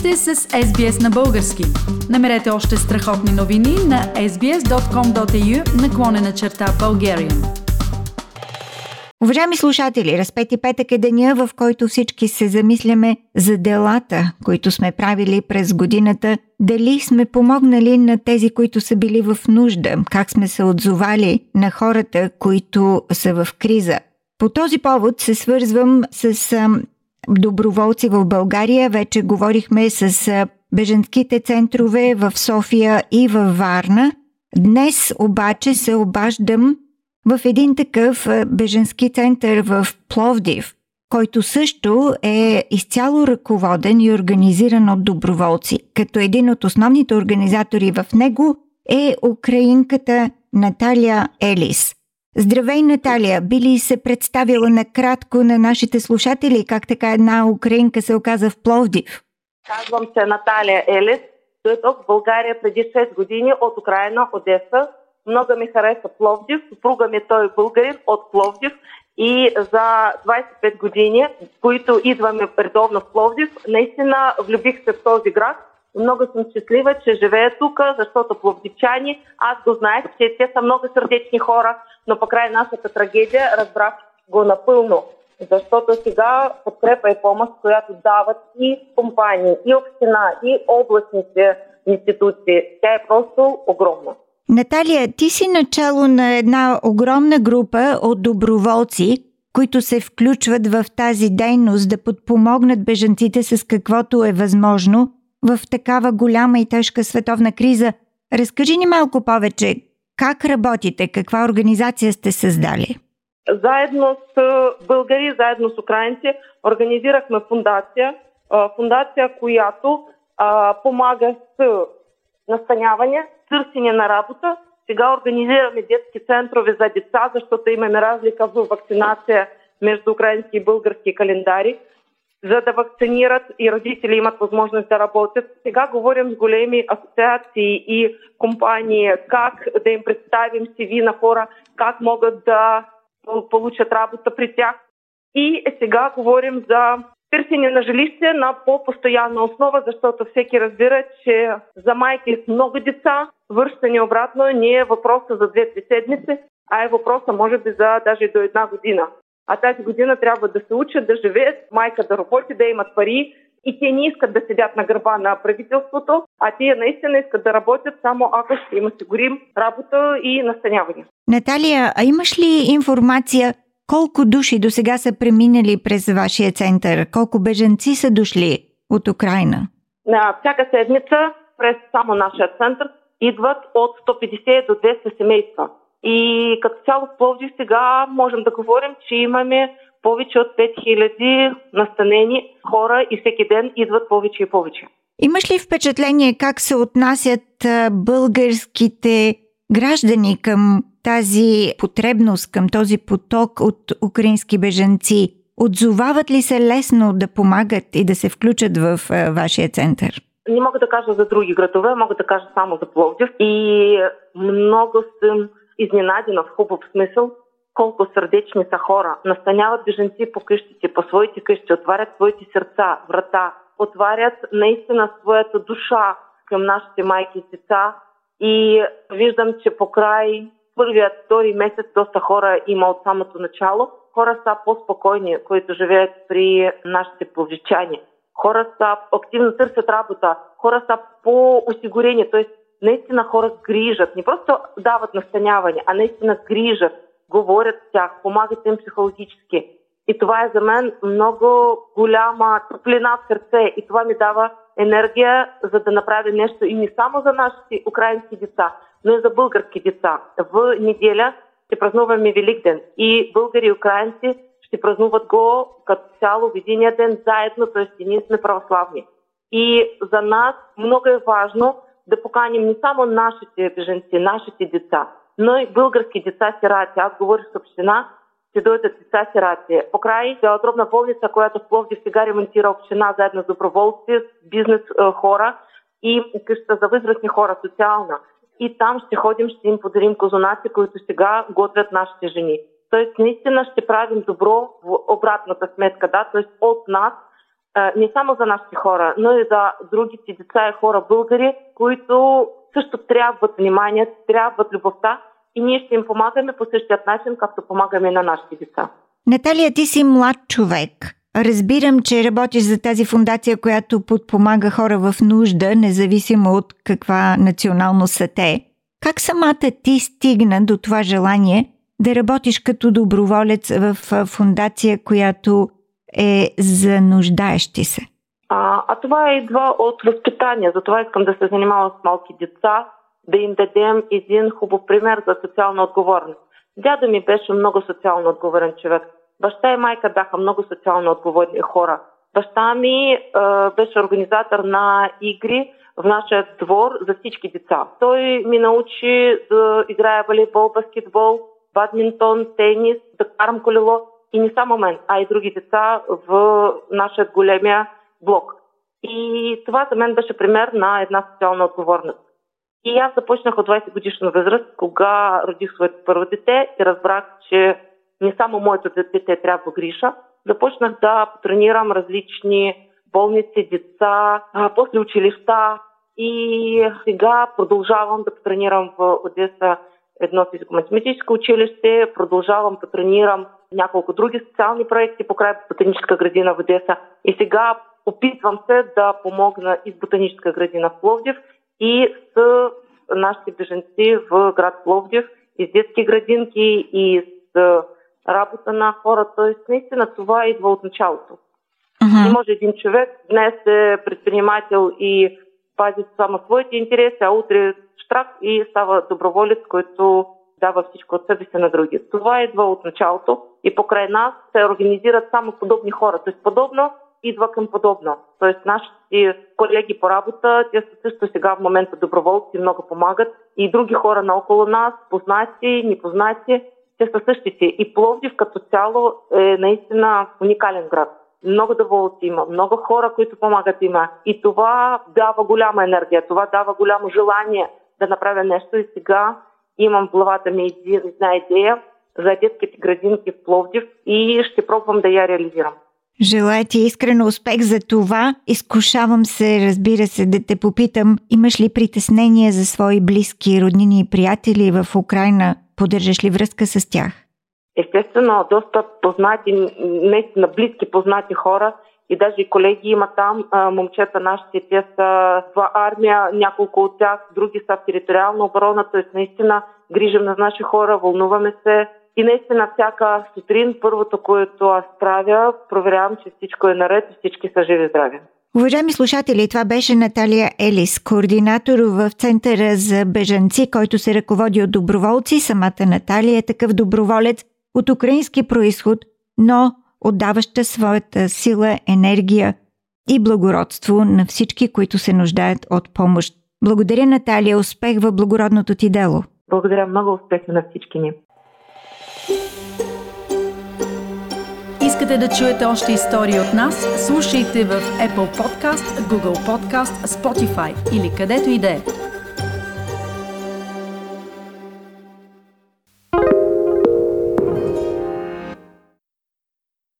сте с SBS на български. Намерете още страхотни новини на sbs.com.au наклонена черта Bulgarian. Уважаеми слушатели, разпети петък е деня, в който всички се замисляме за делата, които сме правили през годината, дали сме помогнали на тези, които са били в нужда, как сме се отзовали на хората, които са в криза. По този повод се свързвам с доброволци в България. Вече говорихме с беженските центрове в София и във Варна. Днес обаче се обаждам в един такъв беженски център в Пловдив, който също е изцяло ръководен и организиран от доброволци. Като един от основните организатори в него е украинката Наталия Елис – Здравей, Наталия! Би ли се представила накратко на нашите слушатели как така една украинка се оказа в Пловдив? Казвам се Наталия Елис. Дойдох в България преди 6 години от Украина, Одеса. Много ми хареса Пловдив. Съпруга ми той е българин от Пловдив. И за 25 години, които идваме редовно в Пловдив, наистина влюбих се в този град много съм щастлива, че живея тук, защото пловдивчани, аз го знаех, че те са много сърдечни хора, но по край нашата трагедия разбрах го напълно. Защото сега подкрепа и помощ, която дават и компании, и община, и областните институции, тя е просто огромна. Наталия, ти си начало на една огромна група от доброволци, които се включват в тази дейност да подпомогнат бежанците с каквото е възможно – в такава голяма и тежка световна криза. Разкажи ни малко повече. Как работите? Каква организация сте създали? Заедно с българи, заедно с украинци, организирахме фундация. Фундация, която помага с настаняване, търсене на работа. Сега организираме детски центрове за деца, защото имаме разлика в вакцинация между украински и български календари за да вакцинират и родители имат възможност да работят. Сега говорим с големи асоциации и компании как да им представим CV на хора, как могат да получат работа при тях. И сега говорим за търсене на жилище на по-постоянна основа, защото всеки разбира, че за майки с много деца връщане обратно не е въпроса за две-три седмици, а е въпроса може би за даже до една година а тази година трябва да се учат да живеят, майка да работи, да имат пари и те не искат да седят на гърба на правителството, а те наистина искат да работят само ако ще им осигурим работа и настаняване. Наталия, а имаш ли информация колко души до сега са преминали през вашия център? Колко беженци са дошли от Украина? На всяка седмица през само нашия център идват от 150 до 200 семейства. И като цяло в Пловдив сега можем да говорим, че имаме повече от 5000 настанени хора и всеки ден идват повече и повече. Имаш ли впечатление как се отнасят българските граждани към тази потребност, към този поток от украински беженци? Отзовават ли се лесно да помагат и да се включат в вашия център? Не мога да кажа за други градове, мога да кажа само за Пловдив. И много съм изненадена в хубав смисъл колко сърдечни са хора. Настаняват беженци по къщите, по своите къщи, отварят своите сърца, врата, отварят наистина своята душа към нашите майки и деца. И виждам, че по край първият, втори месец доста хора има от самото начало. Хора са по-спокойни, които живеят при нашите повечани. Хора са активно търсят работа, хора са по-осигурени, т.е наистина хора грижат, не просто дават настаняване, а наистина грижат, говорят с тях, помагат им психологически. И това е за мен много голяма топлина в сърце и това ми дава енергия, за да направя нещо и не само за нашите украински деца, но и за български деца. В неделя ще празнуваме Великден и българи и украинци ще празнуват го като цяло в единия ден заедно, т.е. ние сме православни. И за нас много е важно да поканим не само нашите беженци, нашите деца, но и български деца сирати. Аз говорих с община, ще дойдат деца сирати. Покрай отробна болница, която в Пловдив сега ремонтира община заедно с доброволци, бизнес хора и къща за възрастни хора, социална. И там ще ходим, ще им подарим козунаци, които сега готвят нашите жени. Тоест, наистина ще правим добро в обратната сметка, да, т.е. от нас не само за нашите хора, но и за другите деца и хора българи, които също трябват внимание, трябват любовта и ние ще им помагаме по същия начин, както помагаме на нашите деца. Наталия, ти си млад човек. Разбирам, че работиш за тази фундация, която подпомага хора в нужда, независимо от каква националност са те. Как самата ти стигна до това желание да работиш като доброволец в фундация, която е за нуждаещи се? А, а това идва от възпитание. Затова искам да се занимавам с малки деца, да им дадем един хубав пример за социална отговорност. Дядо ми беше много социално отговорен човек. Баща и майка бяха много социално отговорни хора. Баща ми е, беше организатор на игри в нашия двор за всички деца. Той ми научи да играя волейбол, баскетбол, бадминтон, тенис, да карам колело. И не само мен, а и други деца в нашия големия блок. И това за мен беше пример на една социална отговорност. И аз започнах от 20 годишна възраст, кога родих своето първо дете и разбрах, че не само моето дете трябва гриша. Започнах да тренирам различни болници, деца, после училища и сега продължавам да тренирам в Одеса едно физико-математическо училище, продължавам да тренирам няколко други социални проекти покрай ботаническа градина в Одеса и сега опитвам се да помогна и с ботаническа градина в Пловдив и с нашите беженци в град Пловдив, и с детски градинки, и с работа на хората. Тоест, наистина това идва от началото. Uh-huh. Не може един човек днес е предпринимател и пази само своите интереси, а утре штрак и става доброволец, който дава всичко от себе си на други. Това идва от началото и покрай нас се организират само подобни хора. Тоест подобно идва към подобно. Тоест нашите колеги по работа, те са също сега в момента доброволци, много помагат и други хора наоколо нас, познати, непознати, те са същите. И Пловдив като цяло е наистина уникален град. Много доволци има, много хора, които помагат има. И това дава голяма енергия, това дава голямо желание да направя нещо. И сега имам в главата ми една идея за детските градинки в Пловдив и ще пробвам да я реализирам. Желая ти искрено успех за това. Изкушавам се, разбира се, да те попитам, имаш ли притеснение за свои близки, роднини и приятели в Украина? Поддържаш ли връзка с тях? Естествено, доста познати, наистина близки познати хора и даже колеги има там, момчета нашите, те са в армия, няколко от тях, други са в териториална оборона, т.е. наистина грижим на наши хора, вълнуваме се, и наистина всяка сутрин първото, което аз правя, проверявам, че всичко е наред и всички са живи и здрави. Уважаеми слушатели, това беше Наталия Елис, координатор в Центъра за бежанци, който се ръководи от доброволци. Самата Наталия е такъв доброволец от украински происход, но отдаваща своята сила, енергия и благородство на всички, които се нуждаят от помощ. Благодаря, Наталия. Успех в благородното ти дело. Благодаря много успех на всички ни. Искате да чуете още истории от нас? Слушайте в Apple Podcast, Google Podcast, Spotify или където и да е.